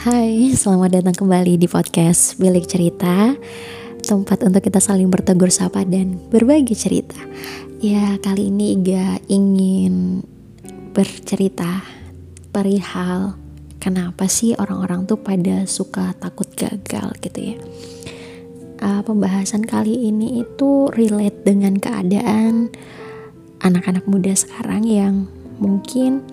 Hai, selamat datang kembali di podcast Bilik Cerita Tempat untuk kita saling bertegur sapa dan berbagi cerita. Ya, kali ini Iga ingin bercerita perihal Kenapa sih orang-orang tuh pada suka takut gagal gitu ya. Uh, Pembahasan kali ini itu relate dengan keadaan anak-anak muda sekarang yang mungkin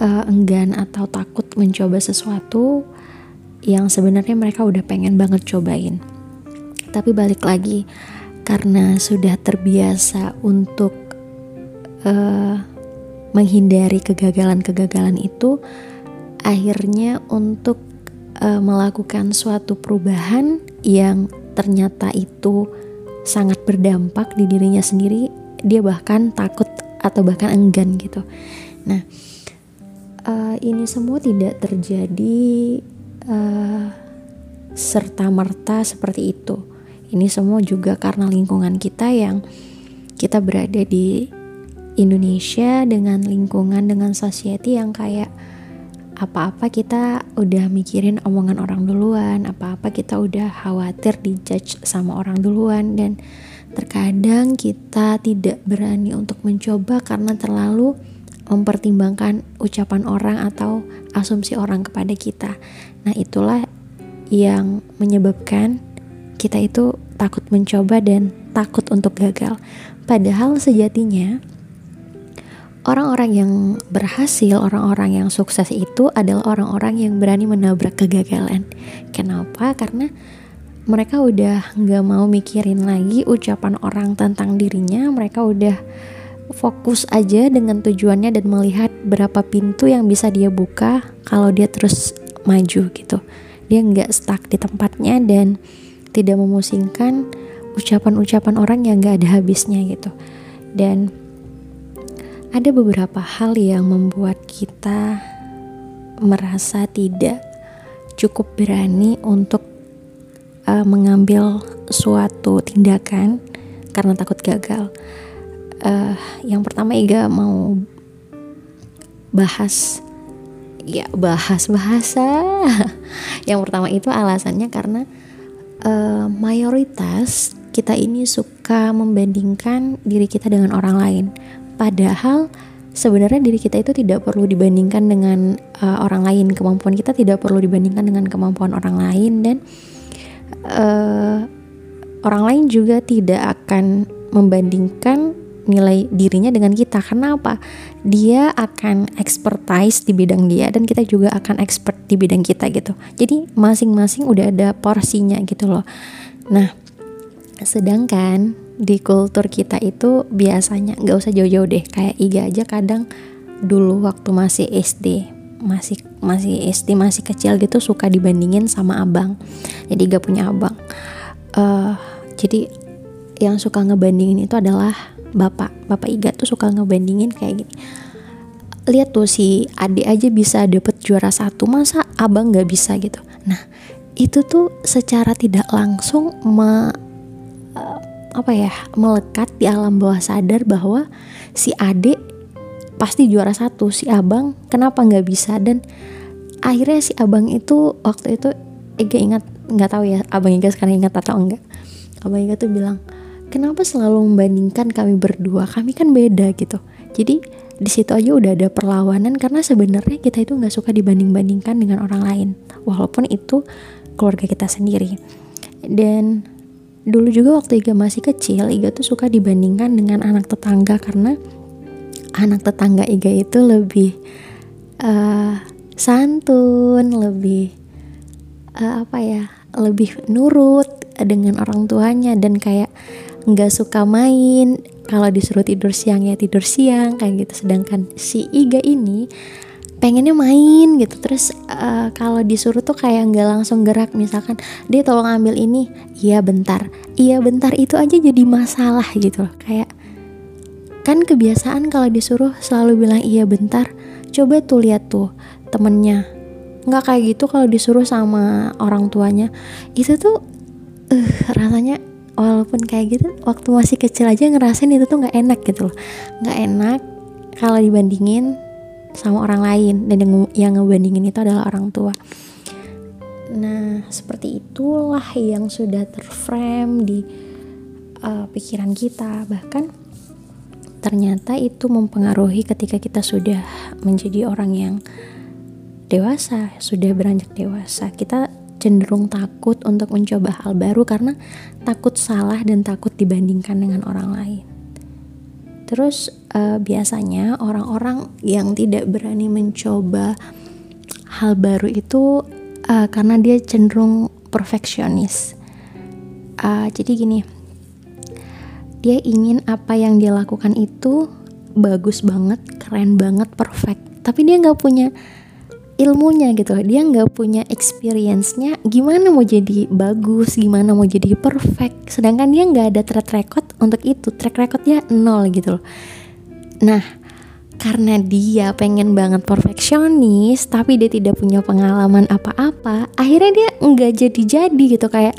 uh, enggan atau takut mencoba sesuatu yang sebenarnya mereka udah pengen banget cobain. Tapi balik lagi karena sudah terbiasa untuk uh, menghindari kegagalan-kegagalan itu, akhirnya untuk uh, melakukan suatu perubahan yang ternyata itu sangat berdampak di dirinya sendiri, dia bahkan takut atau bahkan enggan gitu. Nah, uh, ini semua tidak terjadi uh, serta merta seperti itu. Ini semua juga karena lingkungan kita yang kita berada di Indonesia dengan lingkungan dengan society yang kayak apa-apa kita udah mikirin omongan orang duluan, apa-apa kita udah khawatir dijudge sama orang duluan dan terkadang kita tidak berani untuk mencoba karena terlalu mempertimbangkan ucapan orang atau asumsi orang kepada kita. Nah, itulah yang menyebabkan kita itu takut mencoba dan takut untuk gagal. Padahal sejatinya orang-orang yang berhasil, orang-orang yang sukses itu adalah orang-orang yang berani menabrak kegagalan. Kenapa? Karena mereka udah nggak mau mikirin lagi ucapan orang tentang dirinya. Mereka udah fokus aja dengan tujuannya dan melihat berapa pintu yang bisa dia buka kalau dia terus maju gitu. Dia nggak stuck di tempatnya dan tidak memusingkan ucapan-ucapan orang yang nggak ada habisnya gitu. Dan ada beberapa hal yang membuat kita merasa tidak cukup berani untuk uh, mengambil suatu tindakan karena takut gagal uh, yang pertama Iga mau bahas ya bahas bahasa yang pertama itu alasannya karena uh, mayoritas kita ini suka membandingkan diri kita dengan orang lain. Padahal sebenarnya diri kita itu tidak perlu dibandingkan dengan uh, orang lain. Kemampuan kita tidak perlu dibandingkan dengan kemampuan orang lain dan uh, orang lain juga tidak akan membandingkan nilai dirinya dengan kita. Karena apa dia akan expertise di bidang dia dan kita juga akan expert di bidang kita gitu. Jadi masing-masing udah ada porsinya gitu loh. Nah sedangkan di kultur kita itu biasanya nggak usah jauh-jauh deh. Kayak Iga aja kadang dulu waktu masih SD masih masih SD masih kecil gitu suka dibandingin sama abang. Jadi gak punya abang. Uh, jadi yang suka ngebandingin itu adalah bapak bapak Iga tuh suka ngebandingin kayak gini. Lihat tuh si adik aja bisa dapet juara satu masa abang nggak bisa gitu? Nah itu tuh secara tidak langsung me, uh, apa ya melekat di alam bawah sadar bahwa si adik pasti juara satu si abang kenapa nggak bisa? Dan akhirnya si abang itu waktu itu Ega ingat nggak tahu ya abang Ega sekarang ingat atau enggak? Abang Ega tuh bilang kenapa selalu membandingkan kami berdua? Kami kan beda gitu. Jadi di situ aja udah ada perlawanan karena sebenarnya kita itu nggak suka dibanding-bandingkan dengan orang lain. Walaupun itu keluarga kita sendiri. Dan dulu juga waktu Iga masih kecil Iga tuh suka dibandingkan dengan anak tetangga karena anak tetangga Iga itu lebih uh, santun lebih uh, apa ya lebih nurut dengan orang tuanya dan kayak nggak suka main. Kalau disuruh tidur siang ya tidur siang kayak gitu. Sedangkan si Iga ini pengennya main gitu. Terus uh, kalau disuruh tuh kayak nggak langsung gerak. Misalkan dia tolong ambil ini. Iya bentar. Iya bentar. Itu aja jadi masalah gitu loh. Kayak kan kebiasaan kalau disuruh selalu bilang iya bentar. Coba tuh lihat tuh temennya. Nggak kayak gitu kalau disuruh sama orang tuanya. Itu tuh uh, rasanya walaupun kayak gitu waktu masih kecil aja ngerasain itu tuh nggak enak gitu loh nggak enak kalau dibandingin sama orang lain dan yang, yang ngebandingin itu adalah orang tua Nah, seperti itulah yang sudah terframe di uh, pikiran kita. Bahkan ternyata itu mempengaruhi ketika kita sudah menjadi orang yang dewasa, sudah beranjak dewasa. Kita cenderung takut untuk mencoba hal baru karena takut salah dan takut dibandingkan dengan orang lain. Terus uh, biasanya orang-orang yang tidak berani mencoba hal baru itu uh, karena dia cenderung perfeksionis. Uh, jadi gini, dia ingin apa yang dia lakukan itu bagus banget, keren banget, perfect. Tapi dia nggak punya ilmunya gitu. Dia nggak punya experience-nya gimana mau jadi bagus gimana mau jadi perfect. Sedangkan dia nggak ada track record untuk itu. Track recordnya nol gitu loh. Nah karena dia pengen banget perfeksionis tapi dia tidak punya pengalaman apa-apa akhirnya dia nggak jadi-jadi gitu. Kayak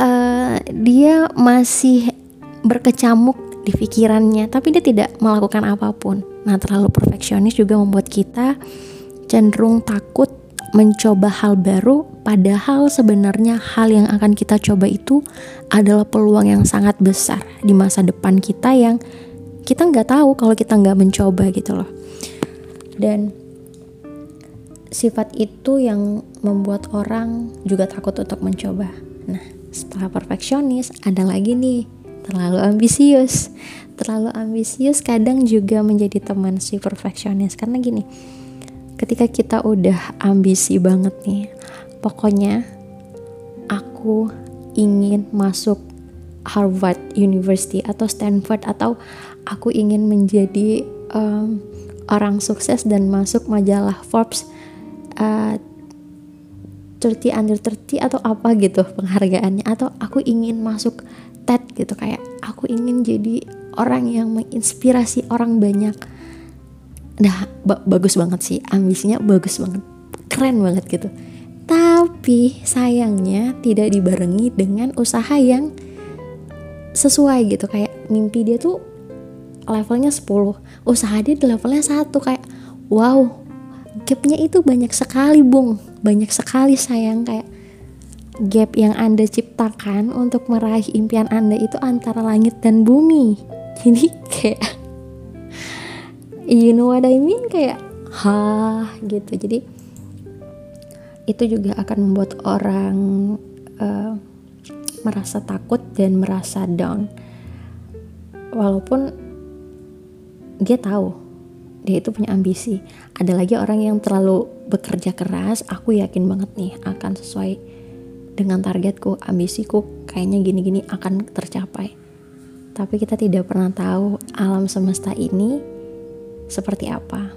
uh, dia masih berkecamuk di pikirannya tapi dia tidak melakukan apa pun. Nah terlalu perfeksionis juga membuat kita cenderung takut mencoba hal baru, padahal sebenarnya hal yang akan kita coba itu adalah peluang yang sangat besar di masa depan kita yang kita nggak tahu kalau kita nggak mencoba gitu loh. Dan sifat itu yang membuat orang juga takut untuk mencoba. Nah, setelah perfeksionis, ada lagi nih terlalu ambisius. Terlalu ambisius kadang juga menjadi teman si perfeksionis karena gini ketika kita udah ambisi banget nih pokoknya aku ingin masuk Harvard University atau Stanford atau aku ingin menjadi um, orang sukses dan masuk majalah Forbes uh, 30 under 30 atau apa gitu penghargaannya atau aku ingin masuk TED gitu kayak aku ingin jadi orang yang menginspirasi orang banyak nah ba bagus banget sih. Ambisinya bagus banget. Keren banget gitu. Tapi sayangnya tidak dibarengi dengan usaha yang sesuai gitu. Kayak mimpi dia tuh levelnya 10 usaha dia di levelnya satu. Kayak wow gapnya itu banyak sekali bung. Banyak sekali sayang. Kayak gap yang anda ciptakan untuk meraih impian anda itu antara langit dan bumi. Jadi kayak you know what I mean? Kayak hah gitu. Jadi itu juga akan membuat orang uh, merasa takut dan merasa down. Walaupun dia tahu dia itu punya ambisi. Ada lagi orang yang terlalu bekerja keras aku yakin banget nih akan sesuai dengan targetku ambisiku kayaknya gini-gini akan tercapai. Tapi kita tidak pernah tahu alam semesta ini seperti apa?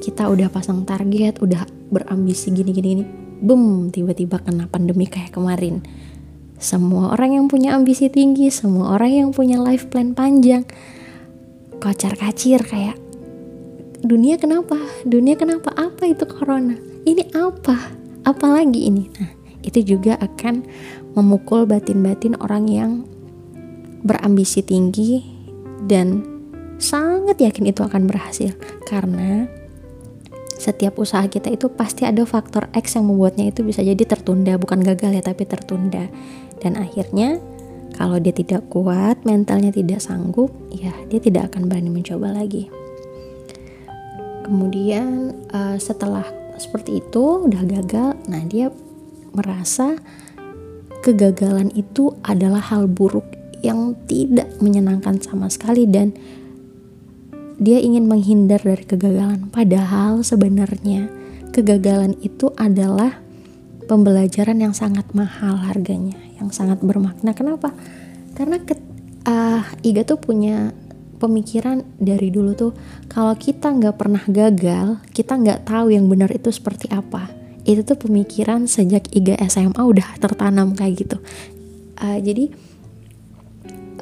Kita udah pasang target udah berambisi gini-gini gini boom tiba-tiba kena pandemi kayak kemarin. Semua orang yang punya ambisi tinggi semua orang yang punya life plan panjang kocar kacir kayak dunia kenapa? Dunia kenapa? Apa itu corona? Ini apa? Apalagi ini? Nah itu juga akan memukul batin-batin orang yang berambisi tinggi dan sangat yakin itu akan berhasil. Karena setiap usaha kita itu pasti ada faktor X yang membuatnya itu bisa jadi tertunda. Bukan gagal ya tapi tertunda. Dan akhirnya kalau dia tidak kuat mentalnya tidak sanggup ya dia tidak akan berani mencoba lagi. Kemudian uh, setelah seperti itu udah gagal nah dia merasa kegagalan itu adalah hal buruk yang tidak menyenangkan sama sekali dan dia ingin menghindar dari kegagalan, padahal sebenarnya kegagalan itu adalah pembelajaran yang sangat mahal harganya, yang sangat bermakna. Kenapa? Karena ke, uh, Iga tuh punya pemikiran dari dulu tuh kalau kita nggak pernah gagal, kita nggak tahu yang benar itu seperti apa. Itu tuh pemikiran sejak Iga SMA udah tertanam kayak gitu. Uh, jadi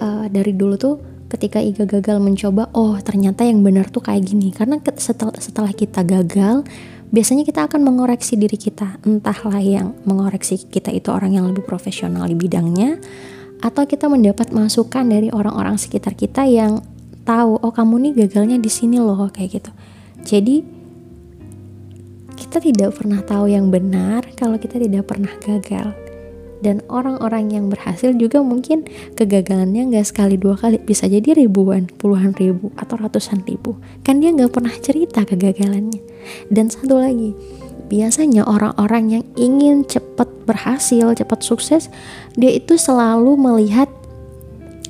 uh, dari dulu tuh ketika Iga gagal mencoba oh ternyata yang benar tuh kayak gini. Karena setelah setelah kita gagal biasanya kita akan mengoreksi diri kita. Entahlah yang mengoreksi kita itu orang yang lebih profesional di bidangnya atau kita mendapat masukan dari orang-orang sekitar kita yang tahu oh kamu nih gagalnya di sini loh kayak gitu. Jadi kita tidak pernah tahu yang benar kalau kita tidak pernah gagal dan orang-orang yang berhasil juga mungkin kegagalannya nggak sekali dua kali. Bisa jadi ribuan puluhan ribu atau ratusan ribu. Kan dia nggak pernah cerita kegagalannya. Dan satu lagi biasanya orang-orang yang ingin cepat berhasil cepat sukses dia itu selalu melihat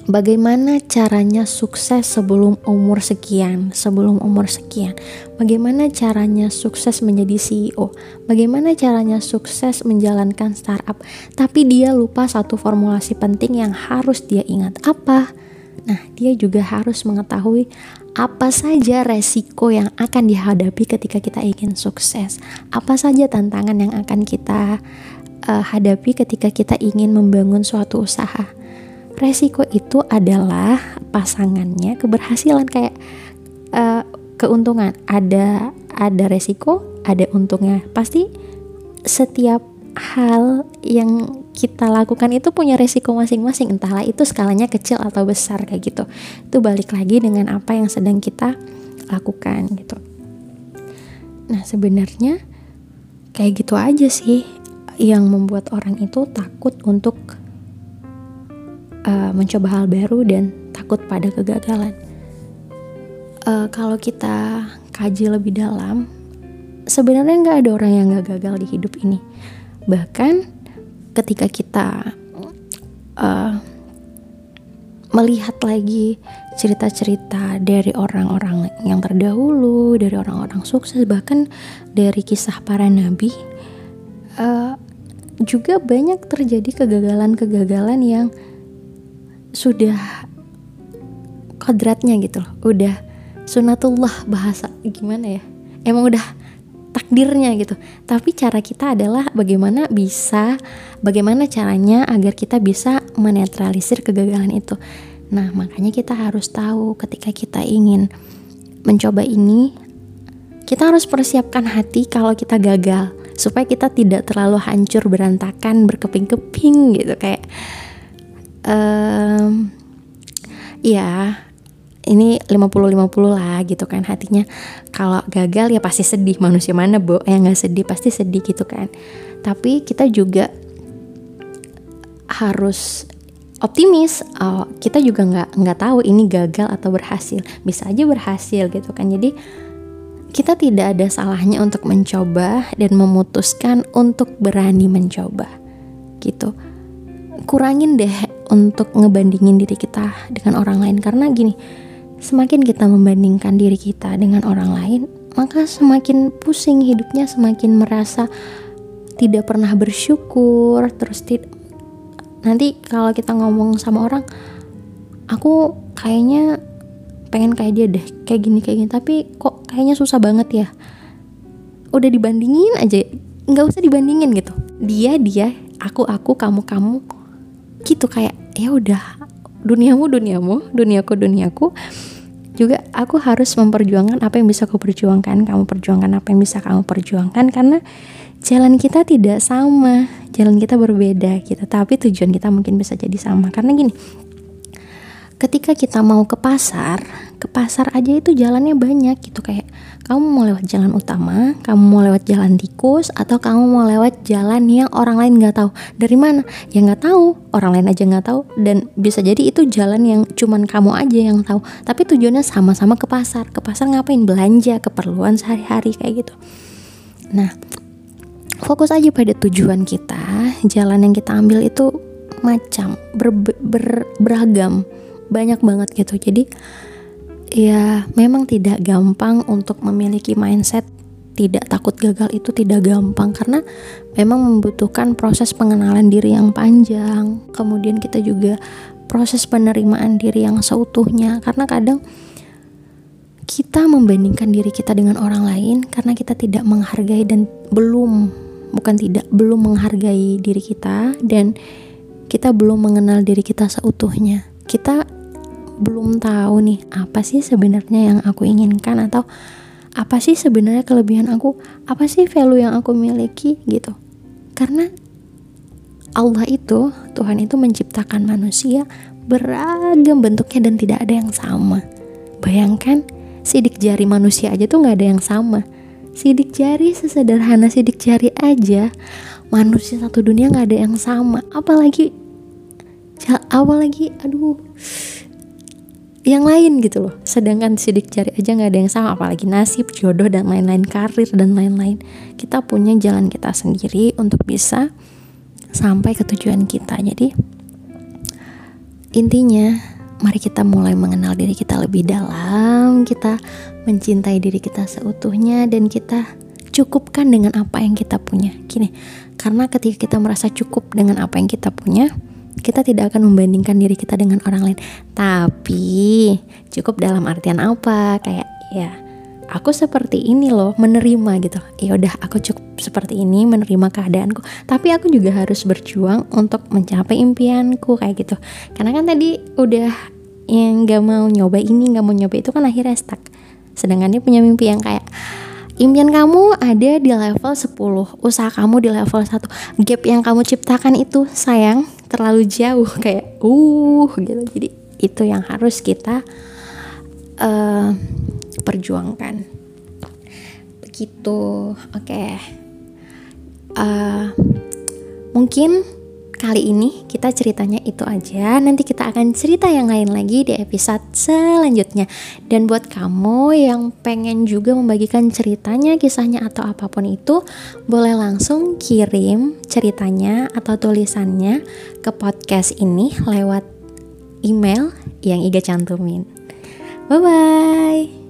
Bagaimana caranya sukses sebelum umur sekian, sebelum umur sekian? Bagaimana caranya sukses menjadi CEO? Bagaimana caranya sukses menjalankan startup? Tapi dia lupa satu formulasi penting yang harus dia ingat. Apa? Nah, dia juga harus mengetahui apa saja resiko yang akan dihadapi ketika kita ingin sukses. Apa saja tantangan yang akan kita uh, hadapi ketika kita ingin membangun suatu usaha resiko itu adalah pasangannya keberhasilan kayak uh, keuntungan. Ada ada resiko ada untungnya. Pasti setiap hal yang kita lakukan itu punya resiko masing-masing. Entahlah itu skalanya kecil atau besar kayak gitu. Itu balik lagi dengan apa yang sedang kita lakukan gitu. Nah sebenarnya kayak gitu aja sih yang membuat orang itu takut untuk uh, mencoba hal baru dan takut pada kegagalan. Uh, kalau kita kaji lebih dalam, sebenarnya nggak ada orang yang nggak gagal di hidup ini. Bahkan ketika kita uh, melihat lagi cerita-cerita dari orang-orang yang terdahulu, dari orang-orang sukses, bahkan dari kisah para nabi, uh, juga banyak terjadi kegagalan-kegagalan yang sudah kodratnya gitu loh. Udah sunatullah bahasa gimana ya? Emang udah takdirnya gitu. Tapi cara kita adalah bagaimana bisa bagaimana caranya agar kita bisa menetralisir kegagalan itu. Nah makanya kita harus tahu ketika kita ingin mencoba ini kita harus persiapkan hati kalau kita gagal supaya kita tidak terlalu hancur berantakan berkeping-keping gitu. Kayak um, ya ini 50-50 lah gitu kan hatinya. Kalau gagal ya pasti sedih manusia mana bo? Yang nggak sedih pasti sedih gitu kan. Tapi kita juga harus optimis. Oh, kita juga nggak nggak tahu ini gagal atau berhasil. Bisa aja berhasil gitu kan. Jadi kita tidak ada salahnya untuk mencoba dan memutuskan untuk berani mencoba gitu. Kurangin deh untuk ngebandingin diri kita dengan orang lain. Karena gini semakin kita membandingkan diri kita dengan orang lain maka semakin pusing hidupnya semakin merasa tidak pernah bersyukur terus nanti kalau kita ngomong sama orang aku kayaknya pengen kayak dia deh kayak gini kayak gini. Tapi kok kayaknya susah banget ya? Udah dibandingin aja nggak usah dibandingin gitu. Dia dia aku aku kamu kamu. Gitu kayak ya udah duniamu duniamu duniaku duniaku. Juga aku harus memperjuangkan apa yang bisa aku perjuangkan kamu perjuangkan apa yang bisa kamu perjuangkan karena jalan kita tidak sama jalan kita berbeda gitu. Tapi tujuan kita mungkin bisa jadi sama. Karena gini ketika kita mau ke pasar ke pasar aja itu jalannya banyak gitu. Kayak kamu mau lewat jalan utama kamu mau lewat jalan tikus atau kamu mau lewat jalan yang orang lain nggak tahu? Dari mana? Ya nggak tahu. Orang lain aja nggak tahu. Dan bisa jadi itu jalan yang cuman kamu aja yang tahu. Tapi tujuannya sama-sama ke pasar. Ke pasar ngapain? Belanja keperluan sehari-hari kayak gitu. Nah fokus aja pada tujuan kita. Jalan yang kita ambil itu macam ber, ber, beragam. Banyak banget gitu. Jadi ya memang tidak gampang untuk memiliki mindset tidak takut gagal itu tidak gampang karena memang membutuhkan proses pengenalan diri yang panjang. Kemudian kita juga proses penerimaan diri yang seutuhnya karena kadang kita membandingkan diri kita dengan orang lain karena kita tidak menghargai dan belum bukan tidak belum menghargai diri kita dan kita belum mengenal diri kita seutuhnya. Kita belum tahu nih apa sih sebenarnya yang aku inginkan atau apa sih sebenarnya kelebihan aku? Apa sih value yang aku miliki gitu? Karena Allah itu Tuhan itu menciptakan manusia beragam bentuknya dan tidak ada yang sama. Bayangkan sidik jari manusia aja tuh nggak ada yang sama. Sidik jari sesederhana sidik jari aja manusia satu dunia nggak ada yang sama. Apalagi apalagi aduh yang lain gitu loh. Sedangkan sidik jari aja nggak ada yang sama apalagi nasib jodoh dan lain-lain karir dan lain-lain. Kita punya jalan kita sendiri untuk bisa sampai ke tujuan kita. Jadi intinya mari kita mulai mengenal diri kita lebih dalam kita mencintai diri kita seutuhnya dan kita cukupkan dengan apa yang kita punya. Gini karena ketika kita merasa cukup dengan apa yang kita punya kita tidak akan membandingkan diri kita dengan orang lain. Tapi cukup dalam artian apa? Kayak ya aku seperti ini loh menerima gitu. Ya udah aku cukup seperti ini menerima keadaanku. Tapi aku juga harus berjuang untuk mencapai impianku kayak gitu. Karena kan tadi udah yang gak mau nyoba ini gak mau nyoba itu kan akhirnya stuck. Sedangkan dia punya mimpi yang kayak impian kamu ada di level 10 usaha kamu di level 1 gap yang kamu ciptakan itu sayang terlalu jauh kayak uh gitu. Jadi itu yang harus kita uh, perjuangkan. Begitu. Oke. Okay. uh, eh, mungkin kali ini kita ceritanya itu aja. Nanti kita akan cerita yang lain lagi di episode selanjutnya. Dan buat kamu yang pengen juga membagikan ceritanya, kisahnya atau apa pun itu, boleh langsung kirim ceritanya atau tulisannya ke podcast ini lewat email yang Iga cantumin. Bye bye.